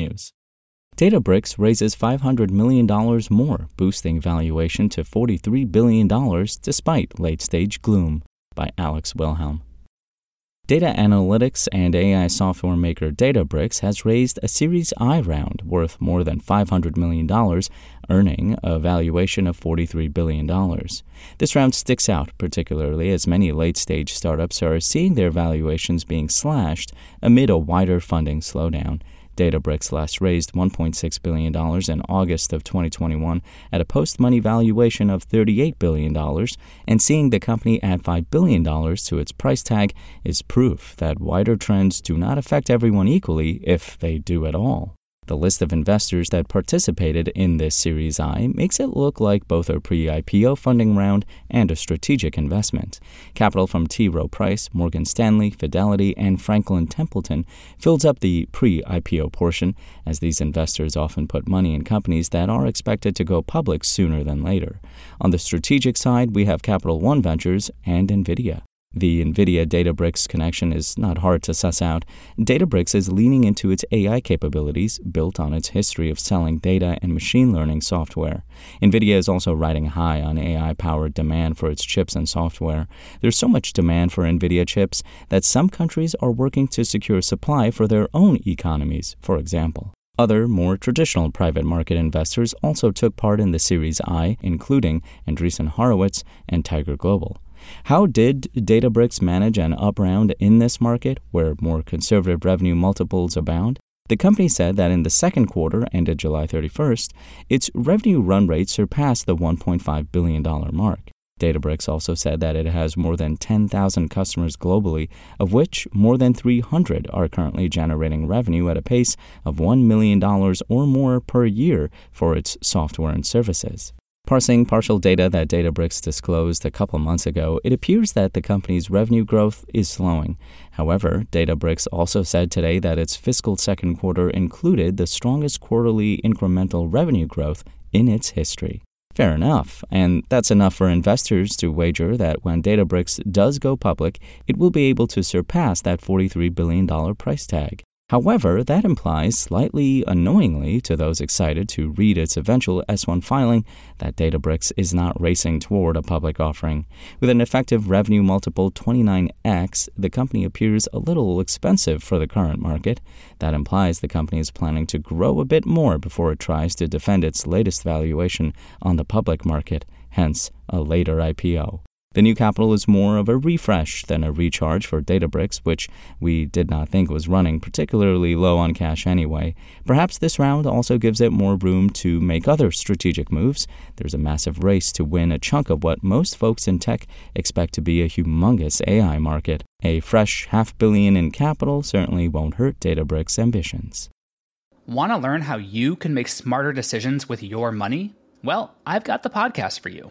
technews. Databricks raises $500 million more, boosting valuation to $43 billion despite late stage gloom. By Alex Wilhelm. Data analytics and AI software maker Databricks has raised a Series I round worth more than $500 million, earning a valuation of $43 billion. This round sticks out particularly as many late stage startups are seeing their valuations being slashed amid a wider funding slowdown. Databricks last raised $1.6 billion in August of 2021 at a post money valuation of $38 billion, and seeing the company add $5 billion to its price tag is proof that wider trends do not affect everyone equally if they do at all. The list of investors that participated in this Series I makes it look like both a pre IPO funding round and a strategic investment. Capital from T. Rowe Price, Morgan Stanley, Fidelity, and Franklin Templeton fills up the pre IPO portion, as these investors often put money in companies that are expected to go public sooner than later. On the strategic side, we have Capital One Ventures and NVIDIA. The NVIDIA Databricks connection is not hard to suss out. Databricks is leaning into its AI capabilities, built on its history of selling data and machine learning software. NVIDIA is also riding high on AI powered demand for its chips and software. There's so much demand for NVIDIA chips that some countries are working to secure supply for their own economies, for example. Other, more traditional private market investors also took part in the Series I, including Andreessen Horowitz and Tiger Global. How did Databricks manage an up round in this market where more conservative revenue multiples abound? The company said that in the second quarter, ended July 31st, its revenue run rate surpassed the $1.5 billion mark. Databricks also said that it has more than 10,000 customers globally, of which more than 300 are currently generating revenue at a pace of $1 million or more per year for its software and services. Parsing partial data that Databricks disclosed a couple months ago, it appears that the company's revenue growth is slowing. However, Databricks also said today that its fiscal second quarter included the strongest quarterly incremental revenue growth in its history. Fair enough, and that's enough for investors to wager that when Databricks does go public, it will be able to surpass that $43 billion price tag. However, that implies, slightly annoyingly to those excited to read its eventual S1 filing, that Databricks is not racing toward a public offering. With an effective revenue multiple 29x, the company appears a little expensive for the current market. That implies the company is planning to grow a bit more before it tries to defend its latest valuation on the public market, hence a later IPO. The new capital is more of a refresh than a recharge for Databricks, which we did not think was running particularly low on cash anyway. Perhaps this round also gives it more room to make other strategic moves. There's a massive race to win a chunk of what most folks in tech expect to be a humongous AI market. A fresh half billion in capital certainly won't hurt Databricks' ambitions. Want to learn how you can make smarter decisions with your money? Well, I've got the podcast for you.